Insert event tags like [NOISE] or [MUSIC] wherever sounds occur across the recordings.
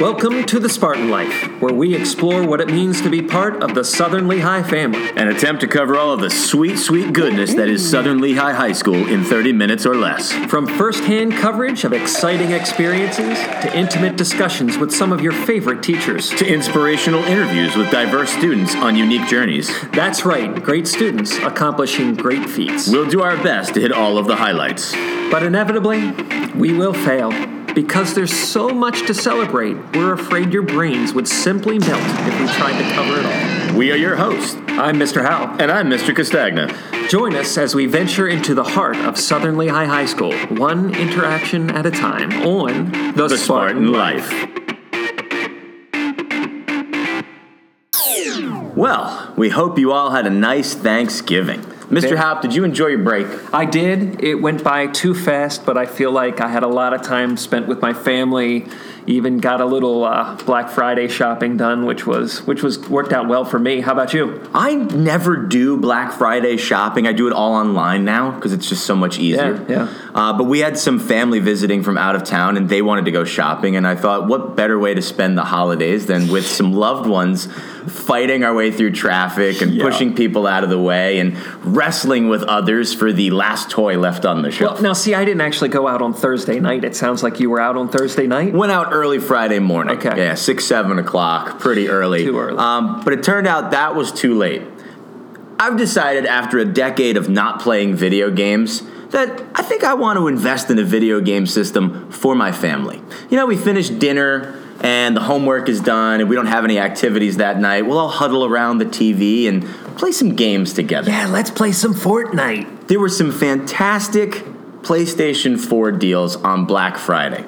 Welcome to the Spartan Life, where we explore what it means to be part of the Southern Lehigh family. An attempt to cover all of the sweet, sweet goodness that is Southern Lehigh High School in 30 minutes or less. From first-hand coverage of exciting experiences to intimate discussions with some of your favorite teachers. To inspirational interviews with diverse students on unique journeys. That's right, great students accomplishing great feats. We'll do our best to hit all of the highlights. But inevitably, we will fail. Because there's so much to celebrate, we're afraid your brains would simply melt if we tried to cover it all. We are your hosts, I'm Mr. Howe. and I'm Mr. Castagna. Join us as we venture into the heart of Southern Lehigh High School, one interaction at a time, on The, The Spartan Life. Well, we hope you all had a nice Thanksgiving. Mr. Haupt, did you enjoy your break? I did. It went by too fast, but I feel like I had a lot of time spent with my family. Even got a little uh, Black Friday shopping done, which was which was worked out well for me. How about you? I never do Black Friday shopping. I do it all online now because it's just so much easier. Yeah, yeah. Uh, but we had some family visiting from out of town, and they wanted to go shopping. And I thought, what better way to spend the holidays than with some loved ones fighting our way through traffic and Yeah. pushing people out of the way and wrestling with others for the last toy left on the shelf. Well, now see, I didn't actually go out on Thursday night. It sounds like you were out on Thursday night. Went out early Friday morning. Okay. Yeah, six, seven o'clock. Pretty early. Too early. Um, but it turned out that was too late. I've decided after a decade of not playing video games that I think I want to invest in a video game system for my family. You know, we finished dinner and the homework is done and we don't have any activities that night. We'll all huddle around the TV and play some games together. Yeah, let's play some Fortnite. There were some fantastic PlayStation 4 deals on Black Friday.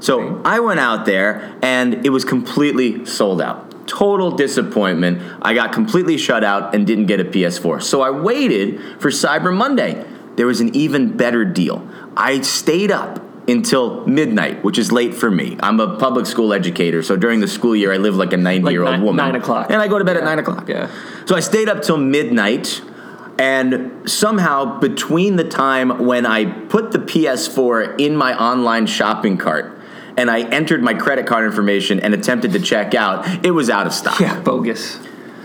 So I went out there and it was completely sold out. Total disappointment. I got completely shut out and didn't get a PS4. So I waited for Cyber Monday. There was an even better deal. I stayed up until midnight, which is late for me. I'm a public school educator, so during the school year, I live like a 90 year old nine- woman. nine o'clock. And I go to bed at 9 o'clock. Yeah. So I stayed up till midnight, and somehow between the time when I put the PS4 in my online shopping cart and I entered my credit card information and attempted to check out, it was out of stock. Yeah, bogus.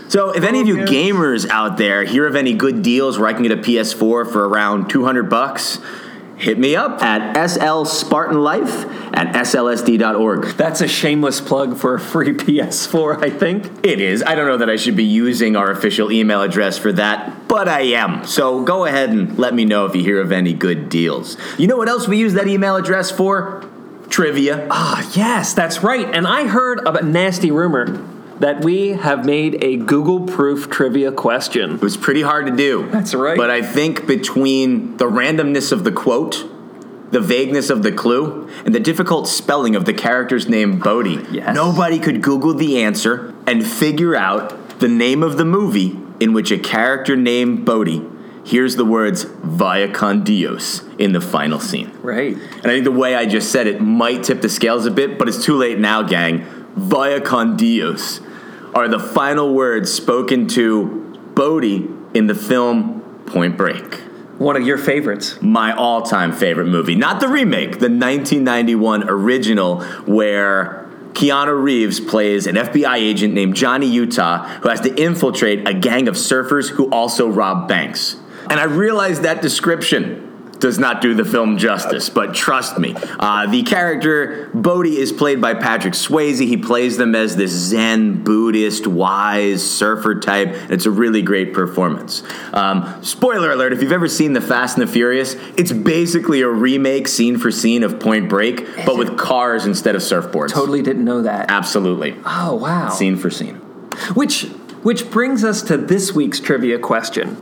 So if any of you gamers out there hear of any good deals where I can get a PS4 for around 200 bucks, hit me up at SL Spartan Life at slsd.org. That's a shameless plug for a free PS4, I think. It is. I don't know that I should be using our official email address for that, but I am. So go ahead and let me know if you hear of any good deals. You know what else we use that email address for? Trivia. Ah, yes, that's right. And I heard of a nasty rumor that we have made a Google proof trivia question. It was pretty hard to do. That's right. But I think between the randomness of the quote, the vagueness of the clue, and the difficult spelling of the character's name Bodhi, Yes. nobody could Google the answer and figure out the name of the movie in which a character named Bodhi hears the words Vaya con Dios in the final scene. Right. And I think the way I just said it might tip the scales a bit, but it's too late now, gang. Vaya con Dios are the final words spoken to Bodhi in the film Point Break. One of your favorites. My all time favorite movie. Not the remake, the 1991 original, where Keanu Reeves plays an FBI agent named Johnny Utah who has to infiltrate a gang of surfers who also rob banks. And I realize that description does not do the film justice, but trust me, uh, the character Bodhi is played by Patrick Swayze. He plays them as this Zen Buddhist, wise surfer type. and It's a really great performance. Um, spoiler alert: if you've ever seen The Fast and the Furious, it's basically a remake, scene for scene, of Point Break, but with cars instead of surfboards. Totally didn't know that. Absolutely, Oh, wow. scene for scene. Which which brings us to this week's trivia question.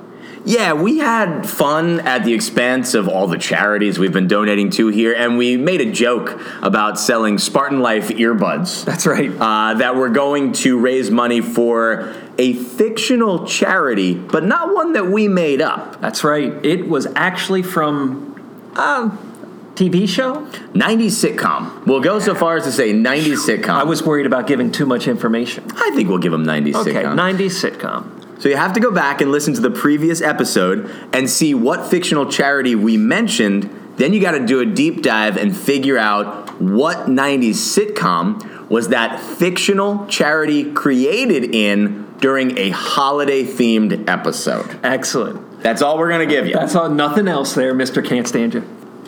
Yeah, we had fun at the expense of all the charities we've been donating to here, and we made a joke about selling Spartan Life earbuds. That's right. Uh, that we're going to raise money for a fictional charity, but not one that we made up. That's right. It was actually from a TV show. 90s sitcom. We'll go so far as to say 90s sitcom. I was worried about giving too much information. I think we'll give them 90s Okay, sitcom. 90s sitcom. So you have to go back and listen to the previous episode and see what fictional charity we mentioned. Then you got to do a deep dive and figure out what 90s sitcom was that fictional charity created in during a holiday themed episode. Excellent. That's all we're going to give you. That's all. Nothing else there, Mister. Can't stand you.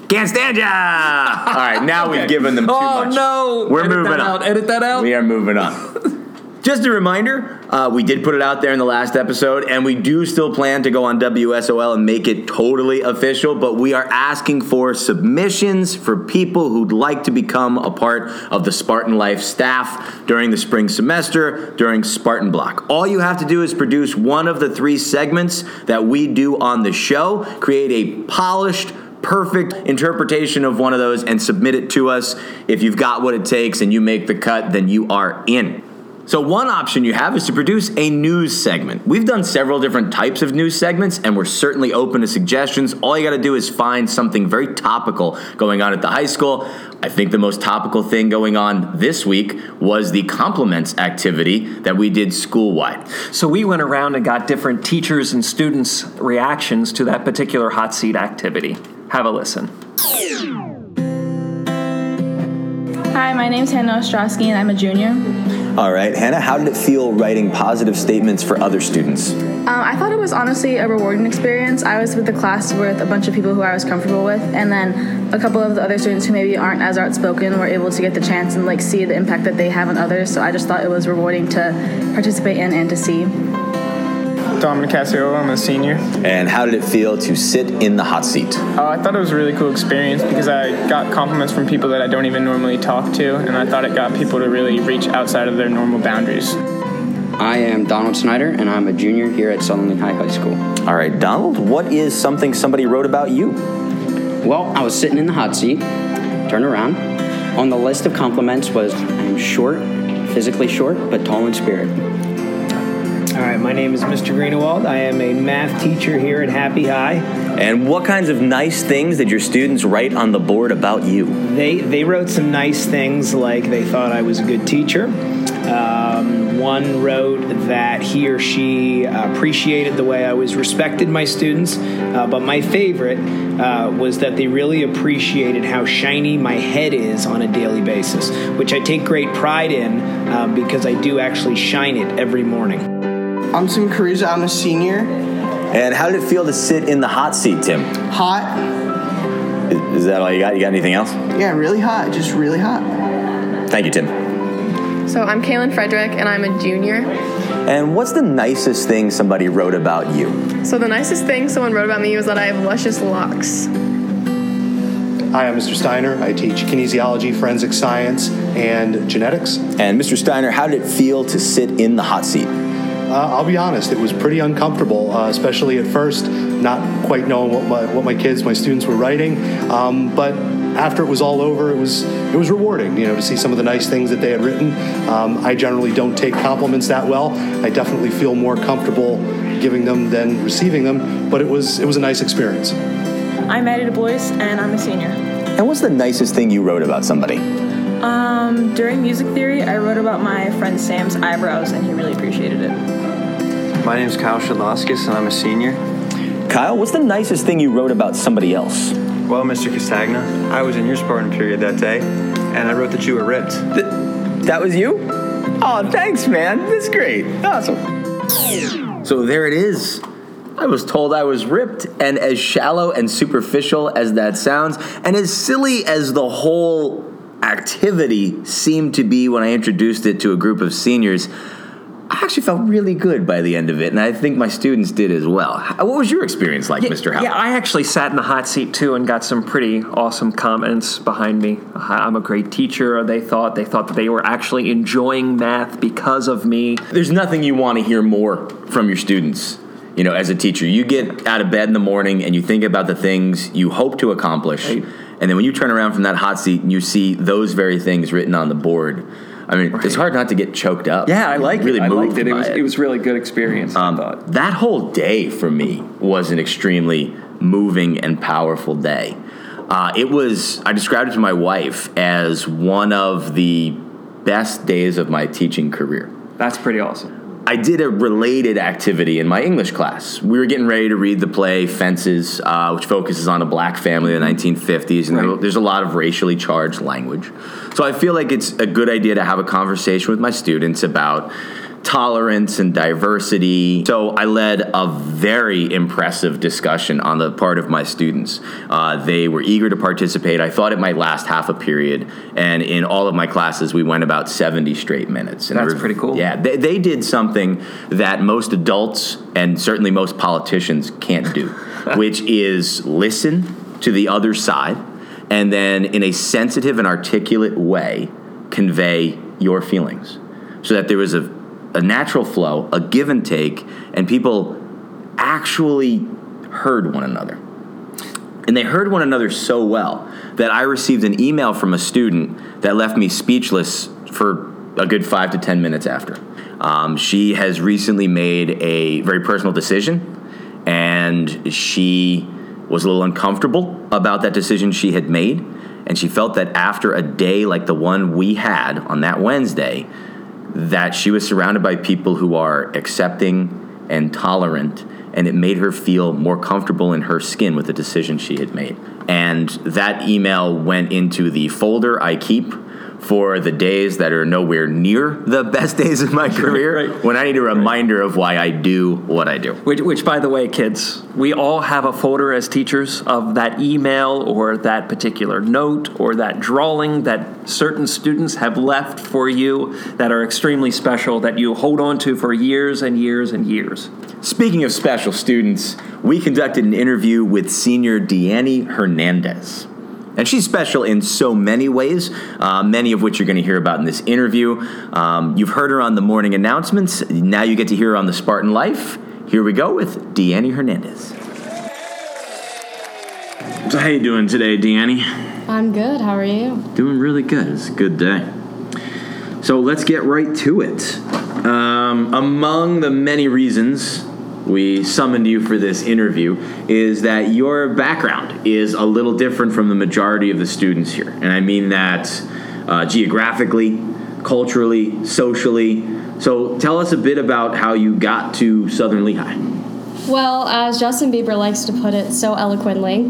Can't stand ya! All right, now we've given them too oh much. no! We're Edit moving on. Out. Edit that out. We are moving on. [LAUGHS] Just a reminder, uh, we did put it out there in the last episode, and we do still plan to go on WSOL and make it totally official, but we are asking for submissions for people who'd like to become a part of the Spartan Life staff during the spring semester, during Spartan Block. All you have to do is produce one of the three segments that we do on the show, create a polished, perfect interpretation of one of those and submit it to us. If you've got what it takes and you make the cut, then you are in. So, one option you have is to produce a news segment. We've done several different types of news segments, and we're certainly open to suggestions. All you got to do is find something very topical going on at the high school. I think the most topical thing going on this week was the compliments activity that we did school wide. So we went around and got different teachers and students' reactions to that particular hot seat activity. Have a listen. Hi, my name is Hannah Ostrowski and I'm a junior. All right, Hannah, how did it feel writing positive statements for other students? Um, I thought it was honestly a rewarding experience. I was with the class with a bunch of people who I was comfortable with, and then a couple of the other students who maybe aren't as outspoken were able to get the chance and like see the impact that they have on others. So I just thought it was rewarding to participate in and to see. Dominic Casio, I'm a senior. And how did it feel to sit in the hot seat? Uh, I thought it was a really cool experience because I got compliments from people that I don't even normally talk to, and I thought it got people to really reach outside of their normal boundaries. I am Donald Snyder, and I'm a junior here at Sutherland High High School. All right, Donald, what is something somebody wrote about you? Well, I was sitting in the hot seat, turned around. On the list of compliments was I'm short, physically short, but tall in spirit. My name is Mr. Greenewald. I am a math teacher here at Happy High. And what kinds of nice things did your students write on the board about you? They they wrote some nice things like they thought I was a good teacher. Um, one wrote that he or she appreciated the way I was respected my students, uh, but my favorite uh, was that they really appreciated how shiny my head is on a daily basis, which I take great pride in um, because I do actually shine it every morning. I'm Tim Caruso. I'm a senior. And how did it feel to sit in the hot seat, Tim? Hot. Is, is that all you got? You got anything else? Yeah, really hot. Just really hot. Thank you, Tim. So I'm Kaylin Frederick, and I'm a junior. And what's the nicest thing somebody wrote about you? So the nicest thing someone wrote about me was that I have luscious locks. Hi, I'm Mr. Steiner. I teach kinesiology, forensic science, and genetics. And Mr. Steiner, how did it feel to sit in the hot seat? Uh, I'll be honest, it was pretty uncomfortable, uh, especially at first, not quite knowing what my, what my kids, my students were writing. Um, but after it was all over, it was it was rewarding, you know, to see some of the nice things that they had written. Um, I generally don't take compliments that well. I definitely feel more comfortable giving them than receiving them. But it was it was a nice experience. I'm Maddie DuBois, and I'm a senior. And what's the nicest thing you wrote about somebody? Um, during music theory, I wrote about my friend Sam's eyebrows, and he really appreciated it. My name is Kyle Shadloskis, and I'm a senior. Kyle, what's the nicest thing you wrote about somebody else? Well, Mr. Castagna, I was in your Spartan period that day, and I wrote that you were ripped. Th- that was you? Oh, thanks, man. That's great. Awesome. So there it is. I was told I was ripped, and as shallow and superficial as that sounds, and as silly as the whole activity seemed to be when I introduced it to a group of seniors, I actually felt really good by the end of it, and I think my students did as well. What was your experience like, yeah, Mr. Howell? Yeah, I actually sat in the hot seat too and got some pretty awesome comments behind me. I'm a great teacher. They thought they thought that they were actually enjoying math because of me. There's nothing you want to hear more from your students. You know, as a teacher, you get out of bed in the morning and you think about the things you hope to accomplish, right. And then when you turn around from that hot seat and you see those very things written on the board. I mean, right. it's hard not to get choked up. Yeah, I like really it. I liked it. It was, it. it was really good experience. Um, I thought that whole day for me was an extremely moving and powerful day. Uh, it was. I described it to my wife as one of the best days of my teaching career. That's pretty awesome. I did a related activity in my English class. We were getting ready to read the play Fences, uh, which focuses on a black family in the 1950s, and Right. there's a lot of racially charged language. So I feel like it's a good idea to have a conversation with my students about tolerance and diversity. So I led a very impressive discussion on the part of my students. Uh, they were eager to participate. I thought it might last half a period, and in all of my classes, we went about 70 straight minutes. And That's were- pretty cool. Yeah, they, they did something that most adults and certainly most politicians can't do, [LAUGHS] which is listen to the other side and then in a sensitive and articulate way convey your feelings so that there was a, a natural flow, a give and take, and people actually heard one another. And they heard one another so well that I received an email from a student that left me speechless for a good five to 10 minutes after. Um, she has recently made a very personal decision, and she was a little uncomfortable about that decision she had made. And she felt that after a day like the one we had on that Wednesday, that she was surrounded by people who are accepting and tolerant, and it made her feel more comfortable in her skin with the decision she had made. And that email went into the folder I keep for the days that are nowhere near the best days of my career when I need a reminder of why I do what I do. Which, which, by the way, kids, we all have a folder as teachers of that email or that particular note or that drawing that certain students have left for you that are extremely special that you hold on to for years and years and years. Speaking of special students, we conducted an interview with senior Dyani Hernandez. And she's special in so many ways, uh, many of which you're going to hear about in this interview. Um, you've heard her on the morning announcements. Now you get to hear her on the Spartan Life. Here we go with Dyani Hernandez. So how you doing today, Dyani? I'm good. How are you? Doing really good. It's a good day. So let's get right to it. Um, among the many reasons we summoned you for this interview is that your background is a little different from the majority of the students here. And I mean that uh, geographically, culturally, socially. So tell us a bit about how you got to Southern Lehigh. Well, as Justin Bieber likes to put it so eloquently,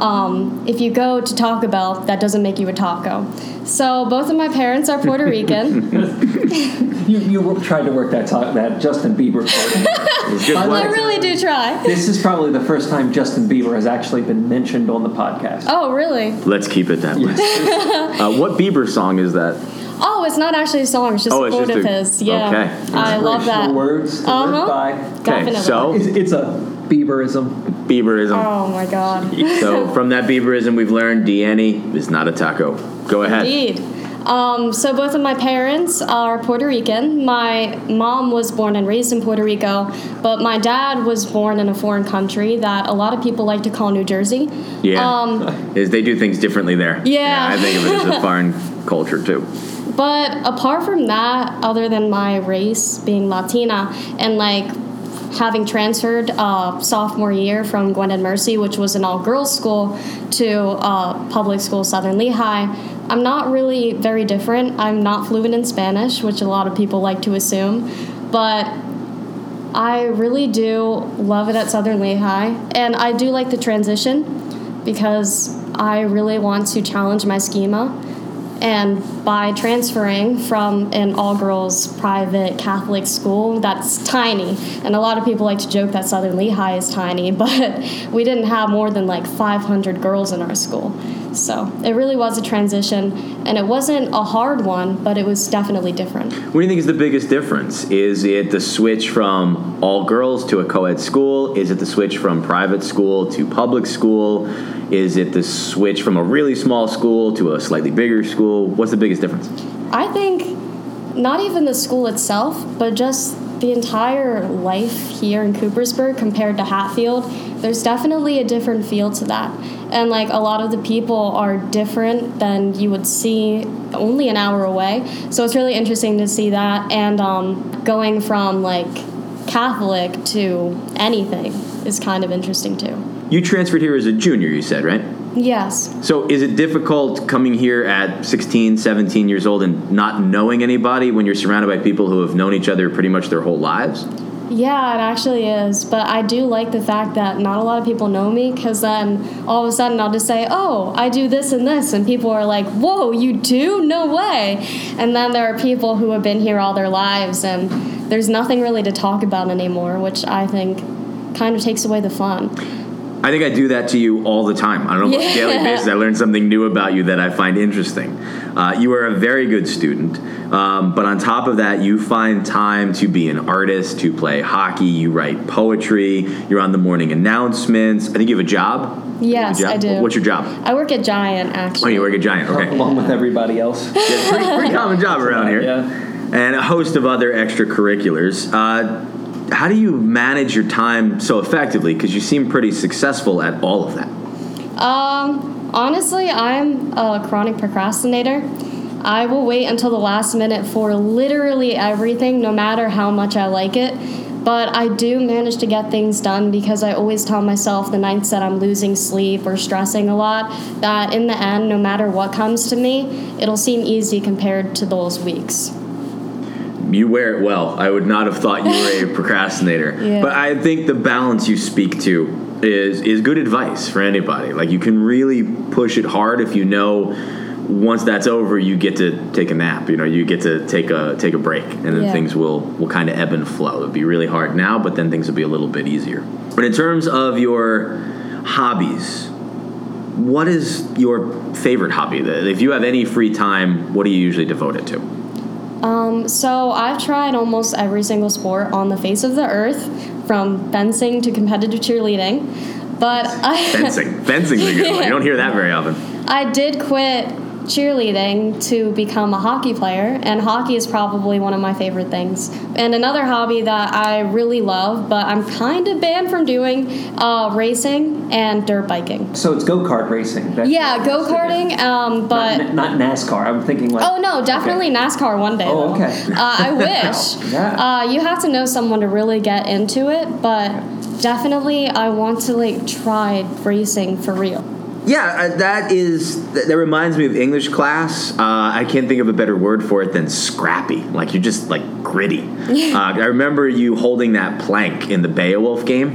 um, if you go to Taco Bell, that doesn't make you a taco. So both of my parents are Puerto Rican. [LAUGHS] You, you tried to work that talk, that Justin Bieber part. I really do try. This is probably the first time Justin Bieber has actually been mentioned on the podcast. Oh, really? Let's keep it that way. [LAUGHS] uh, what Bieber song is that? Oh, it's not actually a song. It's just Oh, a it's quote just of a- his. Yeah, okay. I love that. Words Uh-huh. live by. Definitely. so- It's, it's a Bieberism. Bieberism. Oh my God. [LAUGHS] So from that Bieberism, we've learned Dyani is not a taco. Go ahead. Indeed. Um, so both of my parents are Puerto Rican. My mom was born and raised in Puerto Rico, but my dad was born in a foreign country that a lot of people like to call New Jersey. Yeah. Um, [LAUGHS] is they do things differently there. Yeah. I think of it as a [LAUGHS] foreign culture too. But apart from that, other than my race being Latina and like having transferred uh, sophomore year from Gwynedd Mercy, which was an all girls school, to uh, public school Southern Lehigh, I'm not really very different. I'm not fluent in Spanish, which a lot of people like to assume, but I really do love it at Southern Lehigh, and I do like the transition because I really want to challenge my schema. And by transferring from an all girls private Catholic school that's tiny, and a lot of people like to joke that Southern Lehigh is tiny, [LAUGHS] but we didn't have more than like 500 girls in our school. So it really was a transition, and it wasn't a hard one, but it was definitely different. What do you think is the biggest difference? Is it the switch from all girls to a co ed school? Is it the switch from private school to public school? Is it the switch from a really small school to a slightly bigger school? What's the biggest difference? I think not even the school itself, but just the entire life here in Coopersburg compared to Hatfield, there's definitely a different feel to that. And like a lot of the people are different than you would see only an hour away. So it's really interesting to see that. And um, going from like Catholic to anything is kind of interesting too. You transferred here as a junior, you said, right? Yes. So is it difficult coming here at 16, 17 years old and not knowing anybody when you're surrounded by people who have known each other pretty much their whole lives? Yeah, it actually is. But I do like the fact that not a lot of people know me because then all of a sudden I'll just say, oh, I do this and this. And people are like, whoa, you do? No way. And then there are people who have been here all their lives and there's nothing really to talk about anymore, which I think kind of takes away the fun. I think I do that to you all the time. I don't know, Yeah. daily basis, I learn something new about you that I find interesting. Uh, you are a very good student, um, but on top of that, you find time to be an artist, to play hockey, you write poetry, you're on the morning announcements. I think you have a job. Yes, You have a I job? do. What's your job? I work at Giant, actually. Oh, you work at Giant. Okay. Along with everybody else. [LAUGHS] Yeah, pretty, pretty common job around here. Yeah. And a host of other extracurriculars. Uh, how do you manage your time so effectively? Because you seem pretty successful at all of that. Um, honestly, I'm a chronic procrastinator. I will wait until the last minute for literally everything, no matter how much I like it. But I do manage to get things done because I always tell myself the nights that I'm losing sleep or stressing a lot, that in the end, no matter what comes to me, it'll seem easy compared to those weeks. You wear it well. I would not have thought you were a [LAUGHS] procrastinator. Yeah. But I think the balance you speak to is is good advice for anybody. Like you can really push it hard if you know once that's over you get to take a nap. You know, you get to take a take a break and then Yeah. things will will kind of ebb and flow. It'd be really hard now, but then things will be a little bit easier. But in terms of your hobbies, what is your favorite hobby? If you have any free time, what do you usually devote it to? Um, so I've tried almost every single sport on the face of the earth, from fencing to competitive cheerleading. But I Fencing. Fencing's a good one. You don't hear that very often. [LAUGHS] I did quit cheerleading to become a hockey player, and hockey is probably one of my favorite things. And another hobby that I really love, but I'm kind of banned from doing, uh, racing and dirt biking. So it's go kart racing. That's Yeah, go karting, um, but. not, not NASCAR. I'm thinking like. Oh no, definitely NASCAR one day. Oh, though. okay. Uh, I [LAUGHS] wish. Yeah. Uh, you have to know someone to really get into it, but definitely I want to like try racing for real. Yeah, uh, that is that, that reminds me of English class. Uh, I can't think of a better word for it than scrappy. Like you're just like gritty. [LAUGHS] uh, I remember you holding that plank in the Beowulf game.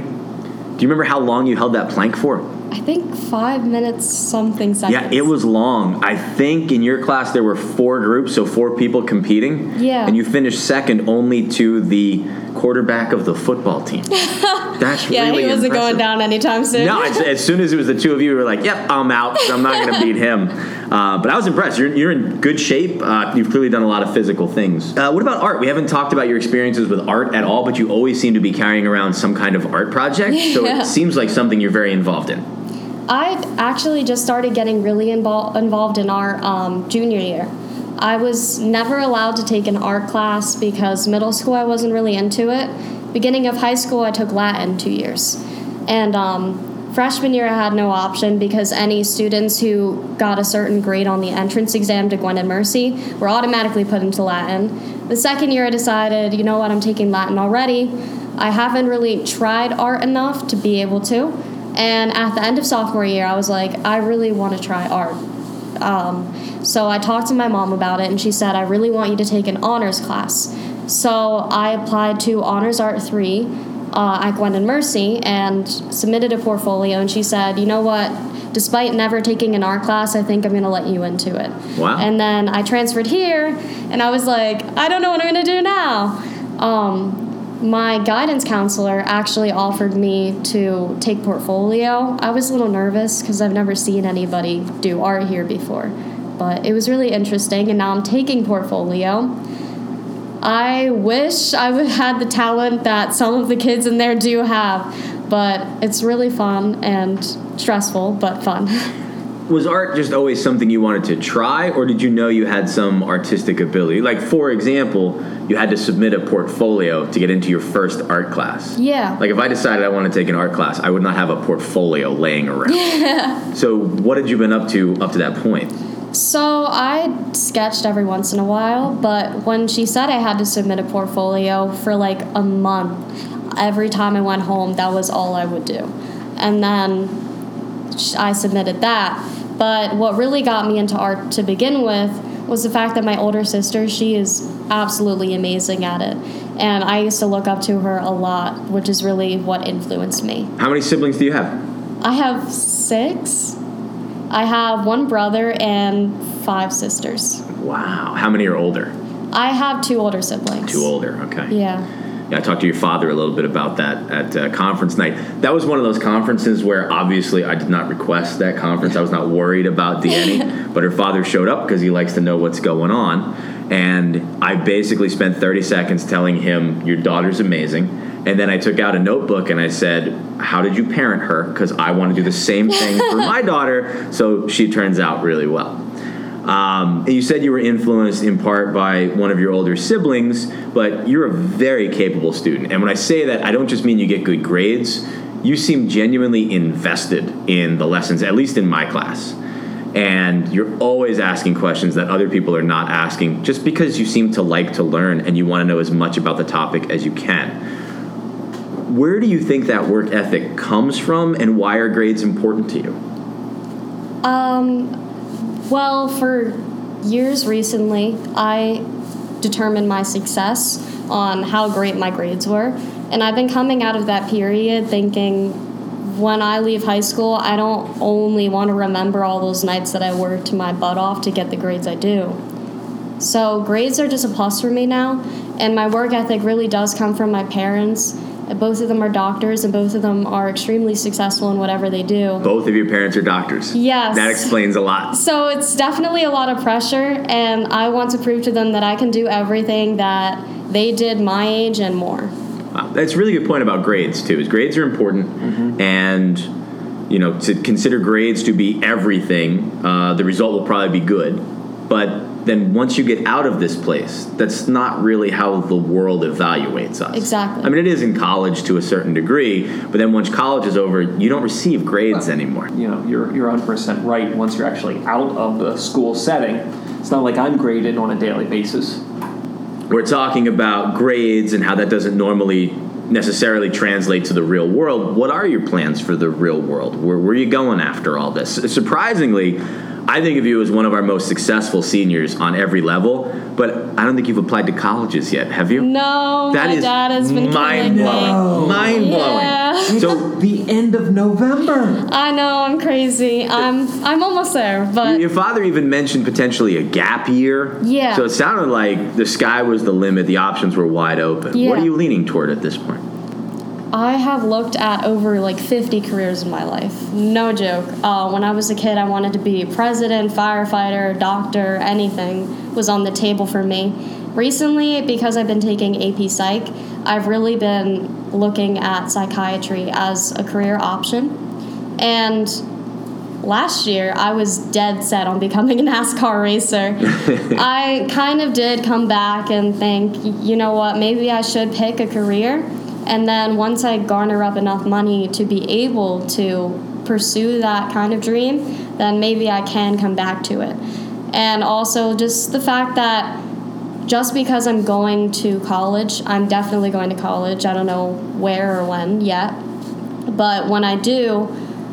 Do you remember how long you held that plank for? I think five minutes something seconds. Yeah, it was long. I think in your class there were four groups, so four people competing. Yeah. And you finished second only to the quarterback of the football team. [LAUGHS] That's yeah, really he wasn't impressive. going down anytime soon. No, as, as soon as it was the two of you, we were like, "Yep, I'm out. I'm not going to beat him." [LAUGHS] Uh, but I was impressed. You're, you're in good shape. Uh, you've clearly done a lot of physical things. Uh, what about art? We haven't talked about your experiences with art at all, but you always seem to be carrying around some kind of art project. [LAUGHS] So it seems like something you're very involved in. I've actually just started getting really invol- involved in art um, junior year. I was never allowed to take an art class because middle school I wasn't really into it. Beginning of high school, I took Latin two years. And um, freshman year, I had no option because any students who got a certain grade on the entrance exam to Gwynedd Mercy were automatically put into Latin. The second year, I decided, you know what, I'm taking Latin already. I haven't really tried art enough to be able to. And at the end of sophomore year, I was like, I really want to try art. Um, so I talked to my mom about it, and she said, I really want you to take an honors class. So I applied to Honors Art 3 uh, at Gwynedd Mercy and submitted a portfolio, and she said, You know what? Despite never taking an art class, I think I'm going to let you into it. Wow. And then I transferred here, and I was like, I don't know what I'm going to do now. Um, my guidance counselor actually offered me to take portfolio. I was a little nervous because I've never seen anybody do art here before, but it was really interesting, and now I'm taking portfolio. I wish I would had the talent that some of the kids in there do have, but it's really fun and stressful, but fun. [LAUGHS] Was art just always something you wanted to try, or did you know you had some artistic ability? Like, for example, you had to submit a portfolio to get into your first art class. Yeah. Like, if I decided I want to take an art class, I would not have a portfolio laying around. Yeah. [LAUGHS] So, what had you been up to up to that point? So I sketched every once in a while, but when she said I had to submit a portfolio for like a month, every time I went home, that was all I would do. And then I submitted that. But what really got me into art to begin with was the fact that my older sister, she is absolutely amazing at it. And I used to look up to her a lot, which is really what influenced me. How many siblings do you have? I have six. I have one brother and five sisters. Wow. How many are older? I have two older siblings. Two older. Okay. Yeah. Yeah, I talked to your father a little bit about that at uh, conference night. That was one of those conferences where obviously I did not request that conference. I was not worried about Dyani, [LAUGHS] but her father showed up because he likes to know what's going on. And I basically spent 30 seconds telling him, Your daughter's amazing. And then I took out a notebook and I said, How did you parent her? Because I want to do the same thing for [LAUGHS] my daughter so she turns out really well. Um, and you said you were influenced in part by one of your older siblings, but you're a very capable student. And when I say that, I don't just mean you get good grades. You seem genuinely invested in the lessons, at least in my class. And you're always asking questions that other people are not asking just because you seem to like to learn and you want to know as much about the topic as you can. Where do you think that work ethic comes from, and why are grades important to you? Um, well, for years recently, I determined my success on how great my grades were. And I've been coming out of that period thinking when I leave high school, I don't only want to remember all those nights that I worked my butt off to get the grades I do. So grades are just a plus for me now, and my work ethic really does come from my parents. Both of them are doctors, and both of them are extremely successful in whatever they do. Both of your parents are doctors. Yes. That explains a lot. So it's definitely a lot of pressure, and I want to prove to them that I can do everything that they did my age and more. Wow. That's a really good point about grades too. Is grades are important, Mm-hmm. and you know to consider grades to be everything, uh, the result will probably be good. But then once you get out of this place, that's not really how the world evaluates us. Exactly. I mean, it is in college to a certain degree, but then once college is over, you don't receive grades anymore. You know, you're you're 100% right. Once you're actually out of the school setting, it's not like I'm graded on a daily basis. We're talking about grades and how that doesn't normally necessarily translate to the real world. What are your plans for the real world? Where, where are you going after all this? Surprisingly, I think of you as one of our most successful seniors on every level, but I don't think you've applied to colleges yet, have you? No, That my is dad has been mind killing me. blowing. Mind blowing. Yeah. So [LAUGHS] the end of November. I know I'm crazy. I'm I'm almost there, but Your father even mentioned potentially a gap year. Yeah. So it sounded like the sky was the limit, the options were wide open. Yeah. What are you leaning toward at this point? I have looked at over like 50 careers in my life. No joke. Uh, when I was a kid, I wanted to be president, firefighter, doctor, anything was on the table for me. Recently, because I've been taking AP Psych, I've really been looking at psychiatry as a career option. And last year, I was dead set on becoming a NASCAR racer. [LAUGHS] I kind of did come back and think, you know what, maybe I should pick a career. And then once I garner up enough money to be able to pursue that kind of dream, then maybe I can come back to it. And also just the fact that just because I'm going to college, I'm definitely going to college. I don't know where or when yet. But when I do,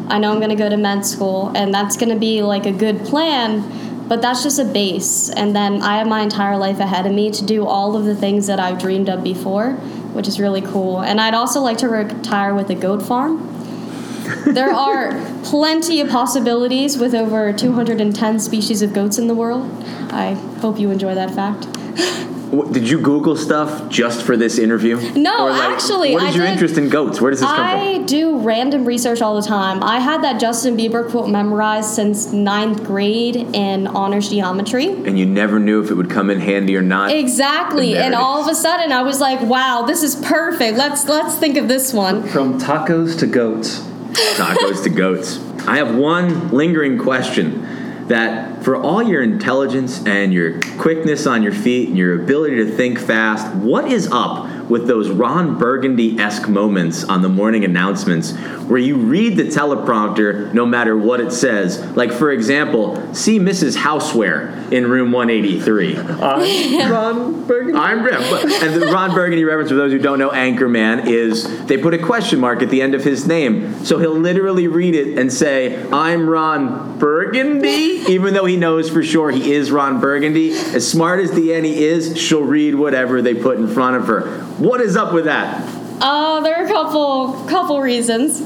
I know I'm going to go to med school, and that's going to be like a good plan, but that's just a base. And then I have my entire life ahead of me to do all of the things that I've dreamed of before, which is really cool. And I'd also like to retire with a goat farm. there [LAUGHS] are plenty of possibilities with over 210 species of goats in the world. I hope you enjoy that fact. [LAUGHS] What, did you Google stuff just for this interview? No, like, actually, What is I your did- interest in goats? Where does this come from? I do random research all the time. I had that Justin Bieber quote memorized since ninth grade in honors geometry. And you never knew if it would come in handy or not. Exactly, There and all of a sudden I was like, "Wow, this is perfect. Let's let's think of this one." From tacos to goats. Tacos to goats. I have one lingering question that for all your intelligence and your quickness on your feet and your ability to think fast, what is up with those Ron Burgundy esque moments on the morning announcements where you read the teleprompter no matter what it says. Like, for example, see Mrs. Howsare in room 183. I'm [LAUGHS] Ron Burgundy. I'm Ron. And the Ron Burgundy reference, for those who don't know Anchorman, is they put a question mark at the end of his name. So he'll literally read it and say, I'm Ron Burgundy, even though he knows for sure he is Ron Burgundy. As smart as Dyani is, she'll read whatever they put in front of her. What is up with that? Uh, there are a couple couple reasons.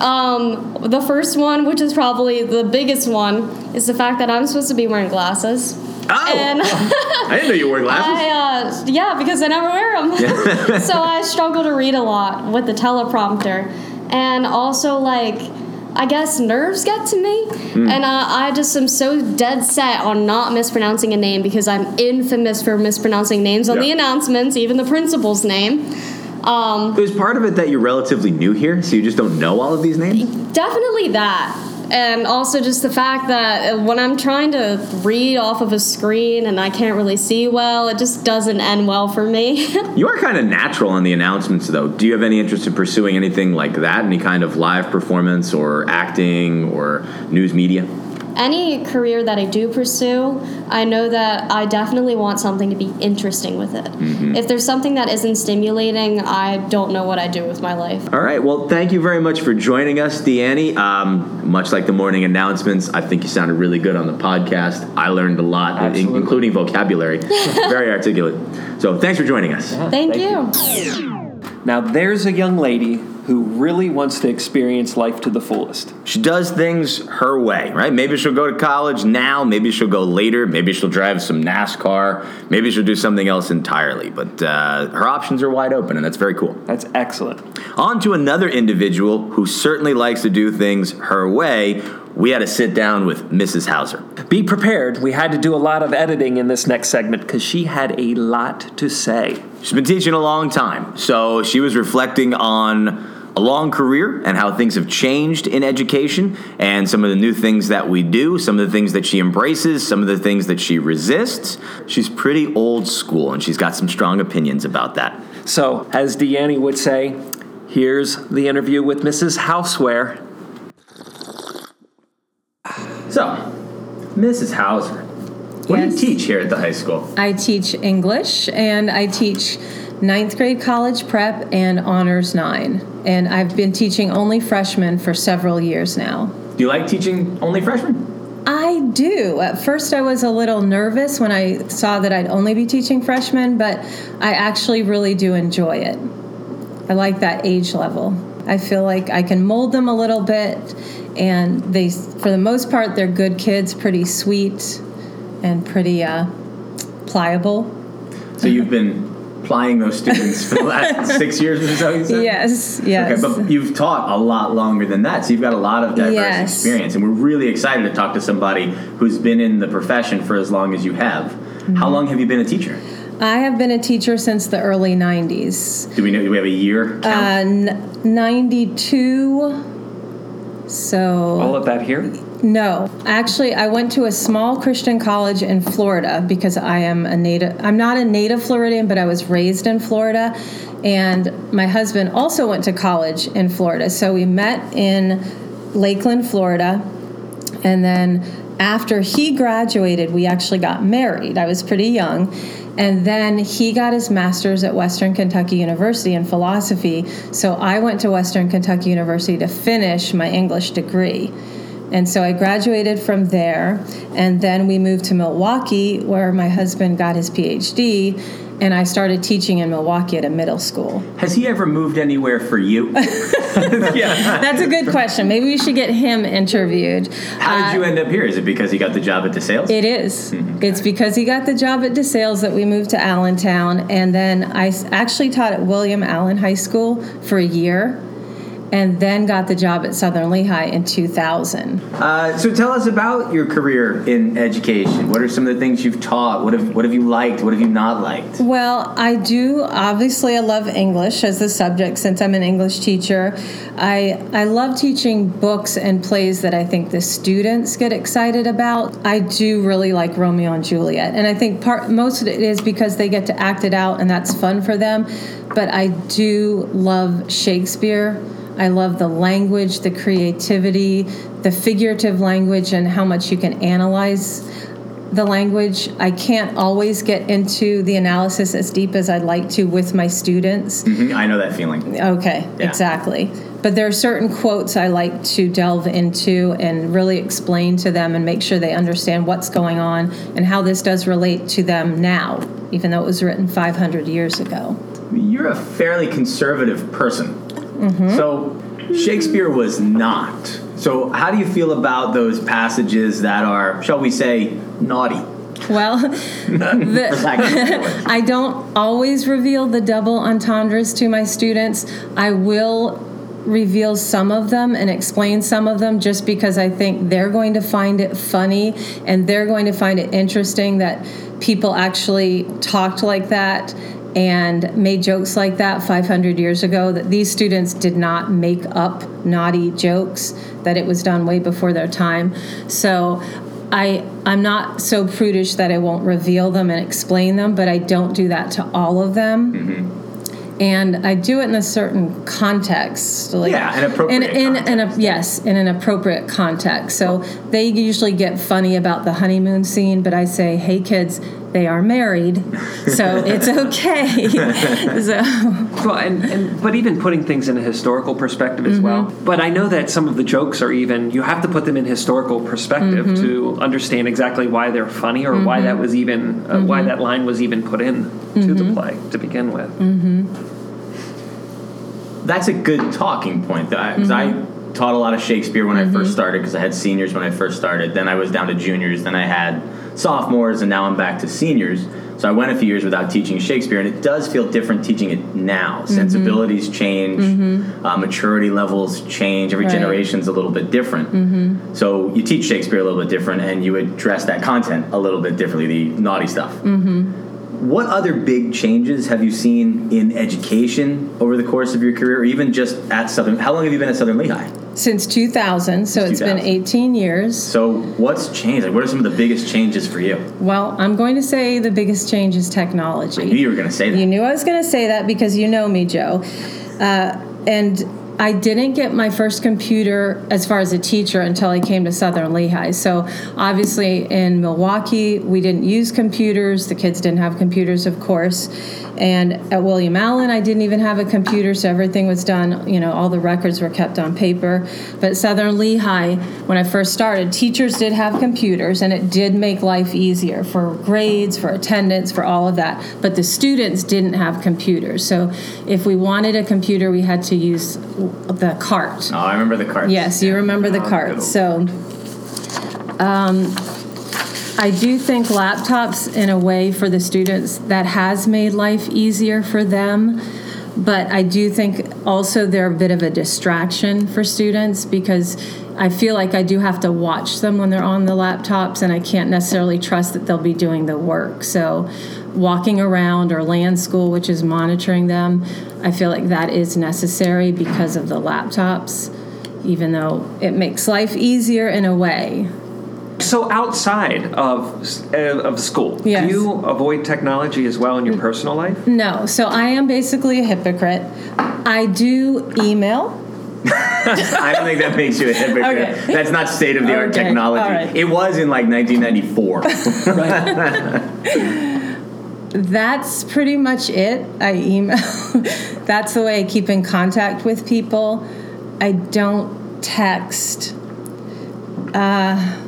Um, the first one, which is probably the biggest one, is the fact that I'm supposed to be wearing glasses. Oh, and [LAUGHS] I didn't know you wore glasses. I, uh, yeah, because I never wear them. [LAUGHS] so I struggle to read a lot with the teleprompter, and also like. I guess nerves get to me, Hmm. and uh, I just am so dead set on not mispronouncing a name because I'm infamous for mispronouncing names on Yeah. the announcements, even the principal's name. Um, There's part of it that you're relatively new here, so you just don't know all of these names? Definitely that. And also just the fact that uh, when I'm trying to read off of a screen and I can't really see well, it just doesn't end well for me. [LAUGHS] You are kind of natural on the announcements, though. Do you have any interest in pursuing anything like that? Any kind of live performance or acting or news media? Any career that I do pursue, I know that I definitely want something to be interesting with it. Mhm. If there's something that isn't stimulating, I don't know what I do with my life. All right. Well, thank you very much for joining us, Dyani. Um, much like the morning announcements, I think you sounded really good on the podcast. I learned a lot, in- including vocabulary. [LAUGHS] very articulate. So thanks for joining us. Thank, you. Now, there's a young lady who really wants to experience life to the fullest. She does things her way, right? Maybe she'll go to college now. Maybe she'll go later. Maybe she'll drive some NASCAR. Maybe she'll do something else entirely. But uh, her options are wide open, and that's very cool. That's excellent. On to another individual who certainly likes to do things her way. We had to sit down with Mrs. Howsare. Be prepared. We had to do a lot of editing in this next segment because she had a lot to say. She's been teaching a long time, so she was reflecting on a long career and how things have changed in education and some of the new things that we do, some of the things that she embraces, some of the things that she resists. She's pretty old school and she's got some strong opinions about that. So, as Dyani would say, here's the interview with Mrs. Howsare. So, Mrs. Howsare, what Yes. do you teach here at the high school? I teach English and I teach ninth grade college prep and honors nine. And I've been teaching only freshmen for several years now. Do you like teaching only freshmen? I do. At first, I was a little nervous when I saw that I'd only be teaching freshmen, but I actually really do enjoy it. I like that age level. I feel like I can mold them a little bit, and they, for the most part, they're good kids, pretty sweet, and pretty uh, pliable. So you've been plying those students for the last [LAUGHS] six years or so, you said? Yes, yes. Okay, but you've taught a lot longer than that, so you've got a lot of diverse Yes. experience, and we're really excited to talk to somebody who's been in the profession for as long as you have. Mm-hmm. How long have you been a teacher? I have been a teacher since the early 90s. Do we know? Do we have a year? Uh, n- 92. So. All of that here? No, actually, I went to a small Christian college in Florida because I am a native. I'm not a native Floridian, but I was raised in Florida, and my husband also went to college in Florida. So we met in Lakeland, Florida, and then after he graduated, we actually got married. I was pretty young. And then he got his master's at Western Kentucky University in philosophy. So I went to Western Kentucky University to finish my English degree. And so I graduated from there, and then we moved to Milwaukee, where my husband got his PhD, and I started teaching in Milwaukee at a middle school. Has he ever moved anywhere for you? [LAUGHS] [LAUGHS] yeah. That's a good question. Maybe we should get him interviewed. How did Uh, you end up here? Is it because he got the job at DeSales? It is. It's because he got the job at DeSales that we moved to Allentown, and then I actually taught at William Allen High School for a year. And then got the job at Southern Lehigh in 2000. Uh, so tell us about your career in education. What are some of the things you've taught? What have what have you liked? What have you not liked? Well, I do. Obviously, I love English as the subject since I'm an English teacher. I I love teaching books and plays that I think the students get excited about. I do really like Romeo and Juliet, and I think part most of it is because they get to act it out, and that's fun for them. But I do love Shakespeare. I love the language, the creativity, the figurative language, and how much you can analyze the language. I can't always get into the analysis as deep as I'd like to with my students. Mhm, I know that feeling. Okay, Yeah. exactly. But there are certain quotes I like to delve into and really explain to them and make sure they understand what's going on and how this does relate to them now, even though it was written 500 years ago. You're a fairly conservative person. Mhm. So Shakespeare was not. So how do you feel about those passages that are, shall we say, naughty? Well, [LAUGHS] the, For lack of a better word. [LAUGHS] I don't always reveal the double entendres to my students. I will reveal some of them and explain some of them just because I think they're going to find it funny and they're going to find it interesting that people actually talked like that and made jokes like that 500 years ago that these students did not make up naughty jokes that it was done way before their time so I I'm not so prudish that I won't reveal them and explain them, but I don't do that to all of them. Mm-hmm. And I do it in a certain context, like Yeah, an appropriate in, in, in a yes, in an appropriate context. So they usually get funny about the honeymoon scene, but I say, "Hey, kids, they are married, so it's okay." [LAUGHS] so, Well, and, and but even putting things in a historical perspective as well. But I know that some of the jokes are even you have to put them in historical perspective Mhm. to understand exactly why they're funny or why Mhm. that was even uh, why Mhm. that line was even put in to the Mhm. play to begin with. That's a good talking point, though, because I taught a lot of Shakespeare when I first started, because I had seniors when I first started. Then I was down to juniors. Then I had sophomores, and now I'm back to seniors. So I went a few years without teaching Shakespeare, and it does feel different teaching it now. Sensibilities change, uh, maturity levels change. Every Right. generation's a little bit different. hmm So you teach Shakespeare a little bit different, and you address that content a little bit differently, the naughty stuff. hmm What other big changes have you seen in education over the course of your career, or even just at Southern? How long have you been at Southern Lehigh? Since 2000, so Since it's been 18 years. So what's changed? Like, what are some of the biggest changes for you? Well, I'm going to say the biggest change is I technology. knew you were going to say that. You knew I was going to say that because you know me, Joe. Uh, and I didn't get my first computer as far as a teacher until I came to Southern Lehigh. So obviously in Milwaukee, we didn't use computers. The kids didn't have computers, of course. And at William Allen, I didn't even have a computer, so everything was done, you know, all the records were kept on paper. But Southern Lehigh, when I first started, teachers did have computers, and it did make life easier for grades, for attendance, for all of that. But the students didn't have computers. So if we wanted a computer, we had to use the cart. Oh, I remember the cart. Yes, you remember the cart. So um, I do think laptops, in a way, for the students, that has made life easier for them. But I do think also they're a bit of a distraction for students because I feel like I do have to watch them when they're on the laptops, and I can't necessarily trust that they'll be doing the work. So, walking around or LanSchool, which is monitoring them, I feel like that is necessary because of the laptops, even though it makes life easier in a way. So outside of uh, of school, Yes. do you avoid technology as well in your personal life? No, so I am basically a hypocrite. I do email. [LAUGHS] [LAUGHS] I don't think that makes you a hypocrite. Okay. That's not state of the art Okay, technology. right. It was in like 1994. [LAUGHS] That's pretty much it. I email. That's the way I keep in contact with people. I don't text. Uh,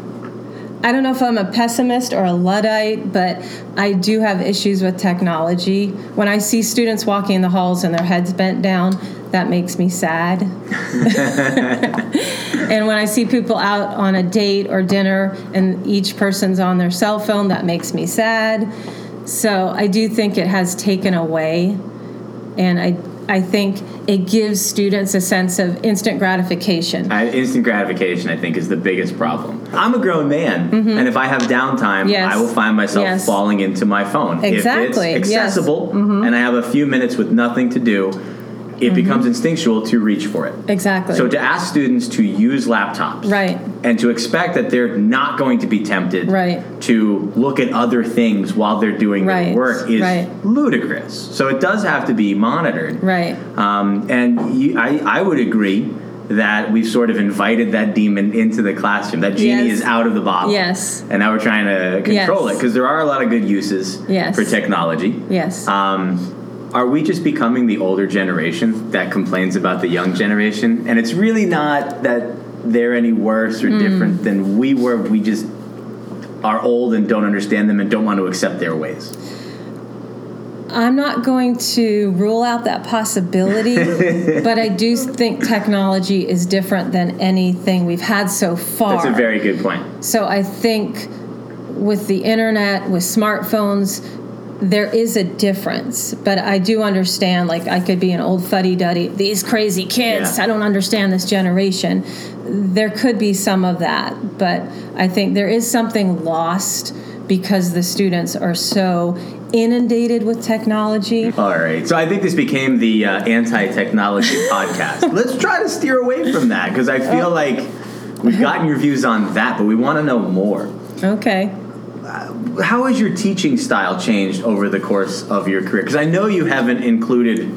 I don't know if I'm a pessimist or a Luddite, but I do have issues with technology. When I see students walking in the halls and their heads bent down, that makes me sad. [LAUGHS] and when I see people out on a date or dinner and each person's on their cell phone, that makes me sad. So I do think it has taken away, and I I think it gives students a sense of instant gratification. I, instant gratification, I think, is the biggest problem. I'm a grown man, and if I have downtime, Mm-hmm. Yes. I will find myself Yes. falling into my phone. Exactly, If it's yes. accessible Mhm. and I have a few minutes with nothing to do, it becomes instinctual to reach for it. Exactly. So to ask students to use laptops right. and to expect that they're not going to be tempted Right. to look at other things while they're doing Right, their work is right. ludicrous. So it does have to be monitored. Right. Um, and you, I, I would agree that we've sort of invited that demon into the classroom. That genie Yes. is out of the bottle. Yes. And now we're trying to control Yes. it because there are a lot of good uses Yes. for technology. Yes. Um, are we just becoming the older generation that complains about the young generation? And it's really not that they're any worse or Mm. different than we were. We just are old and don't understand them and don't want to accept their ways. I'm not going to rule out that possibility, [LAUGHS] but I do think technology is different than anything we've had so far. That's a very good point. So I think with the internet, with smartphones, there is a difference. But I do understand, like, I could be an old fuddy duddy. These crazy kids, Yeah. I don't understand this generation. There could be some of that. But I think there is something lost because the students are so inundated with technology. All right. So I think this became the uh, anti-technology [LAUGHS] podcast. Let's try to steer away from that because I feel like we've gotten your views on that, but we want to know more. Okay. How has your teaching style changed over the course of your career? Because I know you haven't included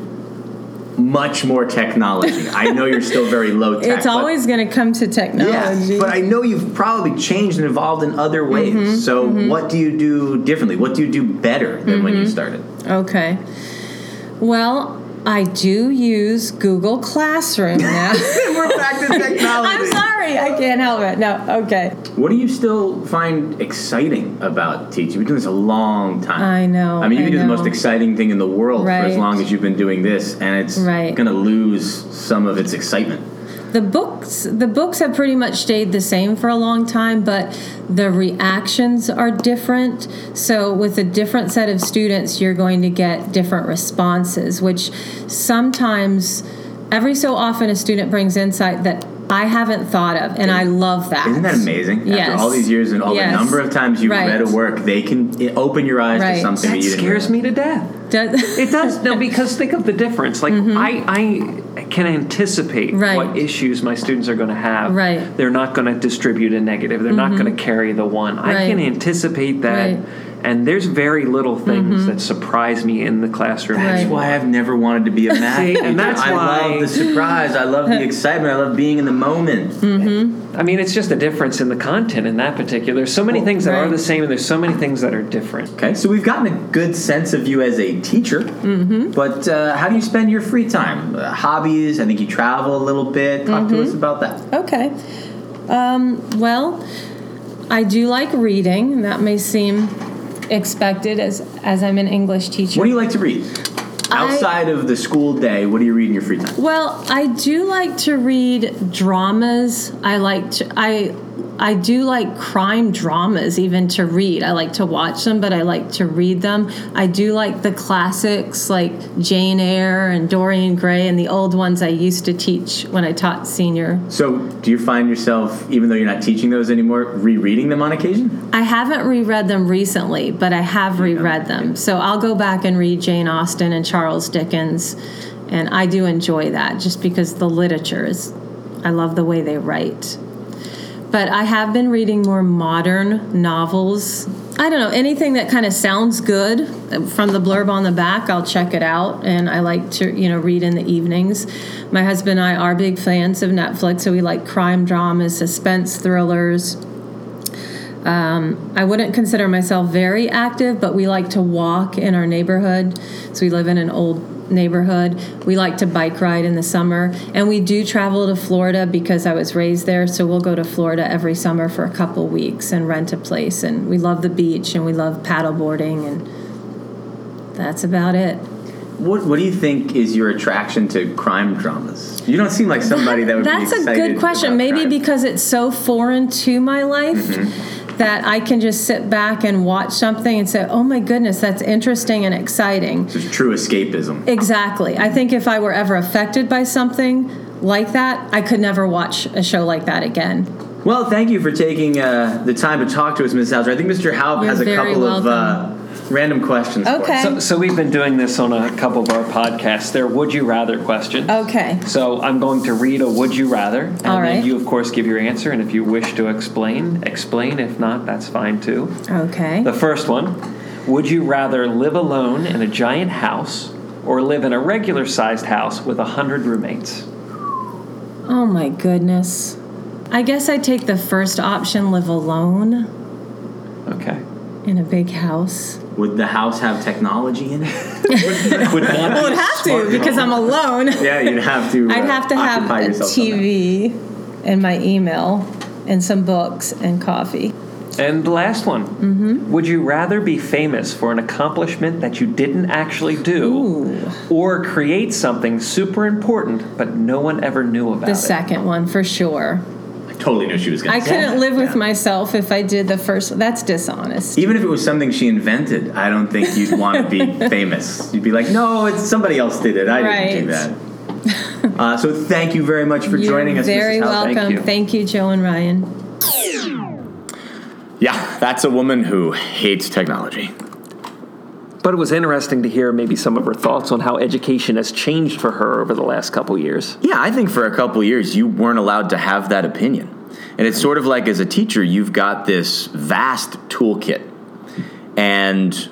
much more technology. I know you're still very low [LAUGHS] tech. It's always going to come to technology. Yeah, but I know you've probably changed and evolved in other ways. Mhm, so, mhm. what do you do differently? What do you do better than when you Mhm. started? Okay. Well, I do use Google Classroom now. [LAUGHS] We're back to technology. I'm sorry, I can't help it. No, okay. What do you still find exciting about teaching? You've been doing this a long time. I know. I mean, you can do the most exciting thing in the world for as long as you've been doing this, and it's Right. going to lose some of its excitement. The books, the books have pretty much stayed the same for a long time, but the reactions are different. So, with a different set of students, you're going to get different responses, which sometimes, every so often, a student brings insight that I haven't thought of, and I love that. Isn't that amazing? Yes. After all these years and all Yes. the number of times you've Right. read a work, they can open your eyes Right. to something that, That you didn't scares me to death. it does no [LAUGHS] because think of the difference. Like mm-hmm. I, I can anticipate Mm-hmm. Right. what issues my students are going to have. Right. They're not going to distribute a negative. They're not Mhm. going to carry the one. I can anticipate that. Right. And there's very little things Mhm. that surprise me in the classroom. That's why I've never wanted to be a [LAUGHS] math See, teacher. and that's I why- love the surprise. I love the [LAUGHS] excitement. I love being in the moment. Mm-hmm. I mean, it's just a difference in the content in that particular. There's so many things that are the same, and there's so many things that are different. Okay, so we've gotten a good sense of you as a teacher. Mm-hmm. But uh, how do you spend your free time? Uh, hobbies? I think you travel a little bit. Talk to us about that. Okay. Um, well, I do like reading. That may seem expected as as I'm an English teacher. What do you like to read? Outside of the school day, what do you read in your free time? Well, I do like to read dramas. I like to I I do like crime dramas even to read. I like to watch them, but I like to read them. I do like the classics like Jane Eyre and Dorian Gray and the old ones I used to teach when I taught senior. So, do you find yourself, even though you're not teaching those anymore, rereading them on occasion? I haven't reread them recently, but I have reread them. So I'll go back and read Jane Austen and Charles Dickens, and I do enjoy that just because the literature is, I love the way they write. But I have been reading more modern novels. I don't know, anything that kind of sounds good from the blurb on the back, I'll check it out. And I like to, you know, read in the evenings. My husband and I are big fans of Netflix, so we like crime dramas, suspense thrillers. Um, I wouldn't consider myself very active, but we like to walk in our neighborhood. So we live in an old neighborhood. We like to bike ride in the summer. And we do travel to Florida because I was raised there. So we'll go to Florida every summer for a couple weeks and rent a place. And we love the beach and we love paddleboarding. And that's about it. What What do you think is your attraction to crime dramas? You don't seem like somebody that would That's be a good question. Maybe crime. because it's so foreign to my life Mm-hmm. That I can just sit back and watch something and say, "Oh my goodness, that's interesting and exciting." It's true escapism. Exactly. I think if I were ever affected by something like that, I could never watch a show like that again. Well, thank you for taking uh, the time to talk to us, Ms. Howsare. I think Mr. You're has a couple of uh, random questions for. So, so we've been doing this on a couple of our podcasts. They're would you rather questions. Okay. So I'm going to read a would you rather, and All then you, of course, give your answer. And if you wish to explain, explain. If not, that's fine too. Okay. The first one Would you rather live alone in a giant house or live in a regular sized house with a 100 roommates? Oh my goodness. I guess I'd take the first option, live alone Okay. in a big house. Would the house have technology in it? [LAUGHS] would not Well, it'd have to because I'm alone. yeah, you'd have to. uh, I'd have to have occupy a. TV and my email and some books and coffee. And the last one. Mm-hmm. Would you rather be famous for an accomplishment that you didn't actually do or create something super important but no one ever knew about The it? second one for sure. I totally knew she was going I to say I couldn't that. live with myself if I did the first. That's dishonest. Even if it was something she invented, I don't think you'd want to be [LAUGHS] famous. You'd be like, no, it's somebody else did it. I didn't do that. [LAUGHS] Uh, so thank you very much for You're joining us. very Mrs. House. welcome. Thank you, Joe and Ryan. Yeah, that's a woman who hates technology. But it was interesting to hear maybe some of her thoughts on how education has changed for her over the last couple years. Yeah, I think for a couple years you weren't allowed to have that opinion. And it's sort of like as a teacher, you've got this vast toolkit. And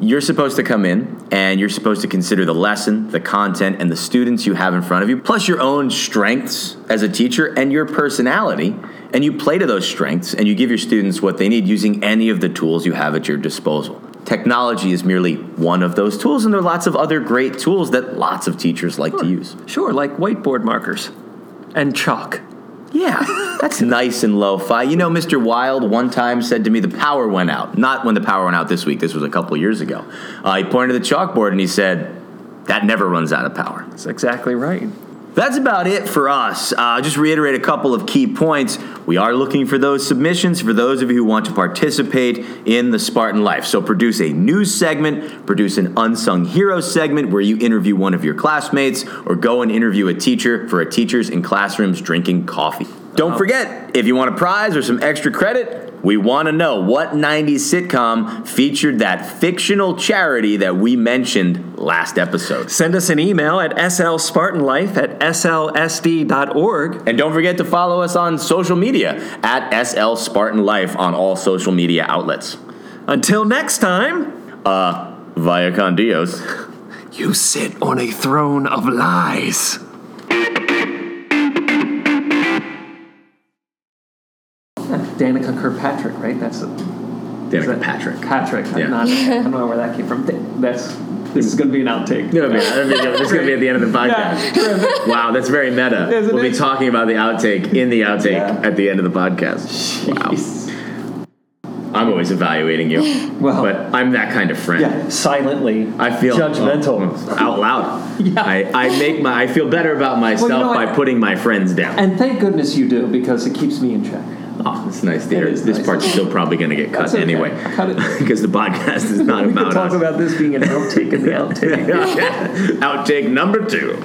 you're supposed to come in and you're supposed to consider the lesson, the content, and the students you have in front of you, plus your own strengths as a teacher and your personality. And you play to those strengths and you give your students what they need using any of the tools you have at your disposal. Technology is merely one of those tools, and there are lots of other great tools that lots of teachers like to use. Sure, like whiteboard markers and chalk. Yeah, that's nice and lo-fi. You know, Mr. Wild one time said to me, "The power went out." Not when the power went out this week. This was a couple years ago. Uh, he pointed to the chalkboard and he said, "That never runs out of power." That's exactly right. That's about it for us. Uh, just reiterate a couple of key points. We are looking for those submissions for those of you who want to participate in the Spartan life. So produce a news segment, produce an unsung hero segment where you interview one of your classmates, or go and interview a teacher for a teachers in classrooms drinking coffee. Don't forget, if you want a prize or some extra credit, we want to know what 90s sitcom featured that fictional charity that we mentioned last episode. Send us an email at slspartanlife at slsd.org. And don't forget to follow us on social media at SL Spartan Life on all social media outlets. Until next time, uh, vaya con Dios. [LAUGHS] You sit on a throne of lies. Danica Kirkpatrick, right? That's a, Danica Patrick. Patrick. I'm Yeah. not, [LAUGHS] I don't know where that came from. That's this is going to be an outtake. No, man, this is going to be at the end of the [LAUGHS] podcast. Yeah, Wow, that's very meta. Isn't we'll be talking about the outtake in the outtake at the end of the podcast. Wow. I'm always evaluating you. Well, but I'm that kind of friend. Yeah, silently. I feel judgmental. oh, out loud. [LAUGHS] I, I make my I feel better about myself know by what? putting my friends down. And thank goodness you do because it keeps me in check. [LAUGHS] Oh, that's nice to hear. This nice. part's still probably going to get cut okay. anyway. Cut it. [LAUGHS] because the podcast is not we about could talk us. about this being an outtake in the [LAUGHS] outtake. Outtake number two.